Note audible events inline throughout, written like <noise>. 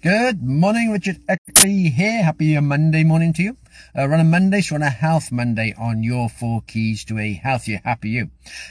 Good morning, Richard Eckley here. Happy Monday morning to you. Uh, run a Monday, so on a Health Monday on your four keys to a healthier, happy you.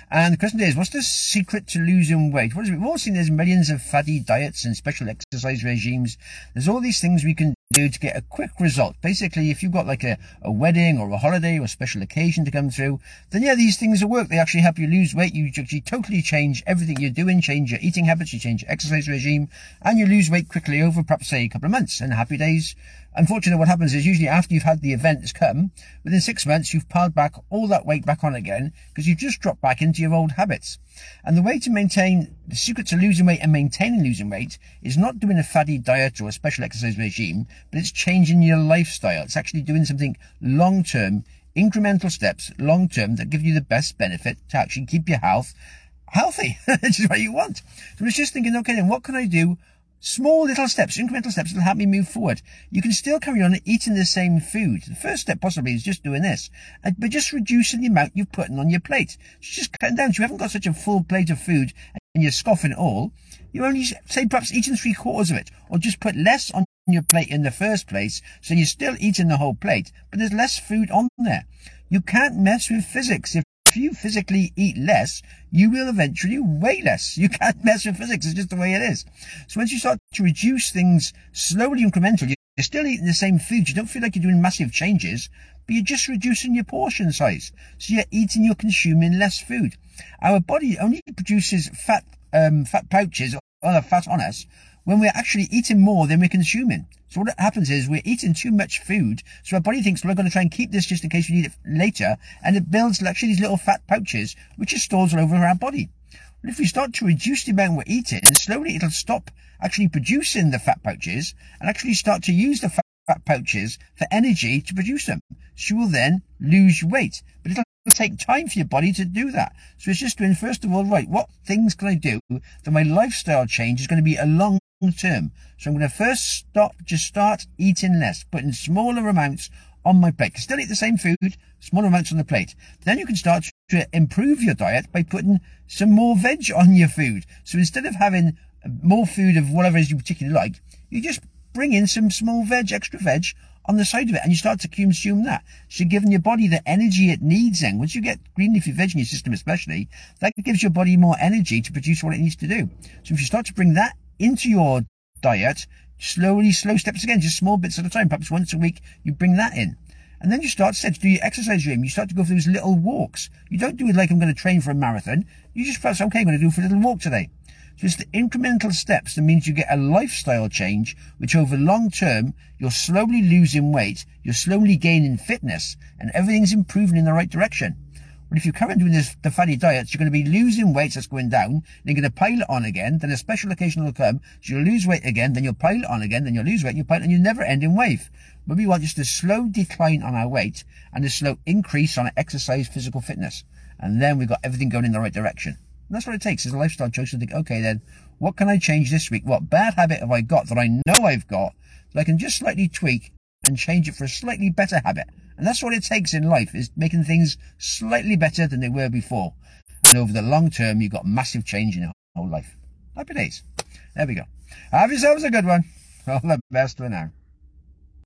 And the question is, what's the secret to losing weight? What is it? We've all seen there's millions of fatty diets and special exercise regimes. There's all these things we can do to get a quick result. Basically, if you've got like a, a wedding or a holiday or a special occasion to come through, then yeah, these things will work. They actually help you lose weight. You actually totally change everything you're doing, change your eating habits, you change your exercise regime, and you lose weight quickly over perhaps say a couple of months and happy days. Unfortunately, what happens is usually after you've had the event has come, within six months, you've piled back all that weight back on again because you've just dropped back into your old habits. And the way to maintain the secret to losing weight and maintaining losing weight is not doing a fatty diet or a special exercise regime, but it's changing your lifestyle. It's actually doing something long term, incremental steps, long term that give you the best benefit to actually keep your health healthy, <laughs> which is what you want. So I was just thinking, okay, then what can I do Small little steps, incremental steps will help me move forward. You can still carry on eating the same food. The first step possibly is just doing this, uh, but just reducing the amount you're putting on your plate. just cutting down. So you haven't got such a full plate of food and you're scoffing it all. You only say perhaps eating three quarters of it, or just put less on your plate in the first place, so you're still eating the whole plate, but there's less food on there. You can't mess with physics. If you physically eat less, you will eventually weigh less. <laughs> You can't mess with physics. It's just the way it is. So once you start to reduce things slowly, incrementally, you're still eating the same food. You don't feel like you're doing massive changes, but you're just reducing your portion size. So you're eating, you're consuming less food. Our body only produces fat, um, fat pouches or fat on us when we're actually eating more than we're consuming. So what happens is we're eating too much food. So our body thinks we're going to try and keep this just in case we need it later. And it builds actually these little fat pouches, which are stores all over our body. But if we start to reduce the amount we're eating, slowly it'll stop actually producing the fat pouches and actually start to use the fat pouches for energy to produce them. So you will then lose weight. But it'll take time for your body to do that. So it's just doing, first of all, right, what things can I do that my lifestyle change is going to be a long term. So I'm going to first stop, just start eating less, putting smaller amounts on my plate. Still eat the same food, smaller amounts on the plate. Then you can start to improve your diet by putting some more veg on your food. So instead of having more food of whatever it is you particularly like, you just bring in some small veg, extra veg on the side of it, and you start to consume that. So you're giving your body the energy it needs then. Once you get green leafy veg in your system especially, that gives your body more energy to produce what it needs to do. So if you start to bring that into your diet, slowly, slow steps again, just small bits at a time. Perhaps once a week, you bring that in. And then you start to do your exercise regime. You start to go for those little walks. You don't do it like I'm going to train for a marathon. You just press, okay, I'm going to do for a little walk today. So it's the incremental steps that means you get a lifestyle change, which over long term, you're slowly losing weight, you're slowly gaining fitness, and everything's improving in the right direction. But if you carry on doing this, the fatty diets, you're going to be losing weight that's going down, then you're going to pile it on again, then a special occasion will come, so you'll lose weight again, then you'll pile it on again, then you'll lose weight, and you'll pile it, and you never end in wave. But we want just a slow decline on our weight, and a slow increase on our exercise physical fitness. And then we've got everything going in the right direction. And that's what it takes, is a lifestyle choice to think, okay then, what can I change this week? What bad habit have I got that I know I've got, that I can just slightly tweak and change it for a slightly better habit? And that's what it takes in life, is making things slightly better than they were before. And over the long term, you've got massive change in your whole life. Happy days. There we go. Have yourselves a good one. All the best for now.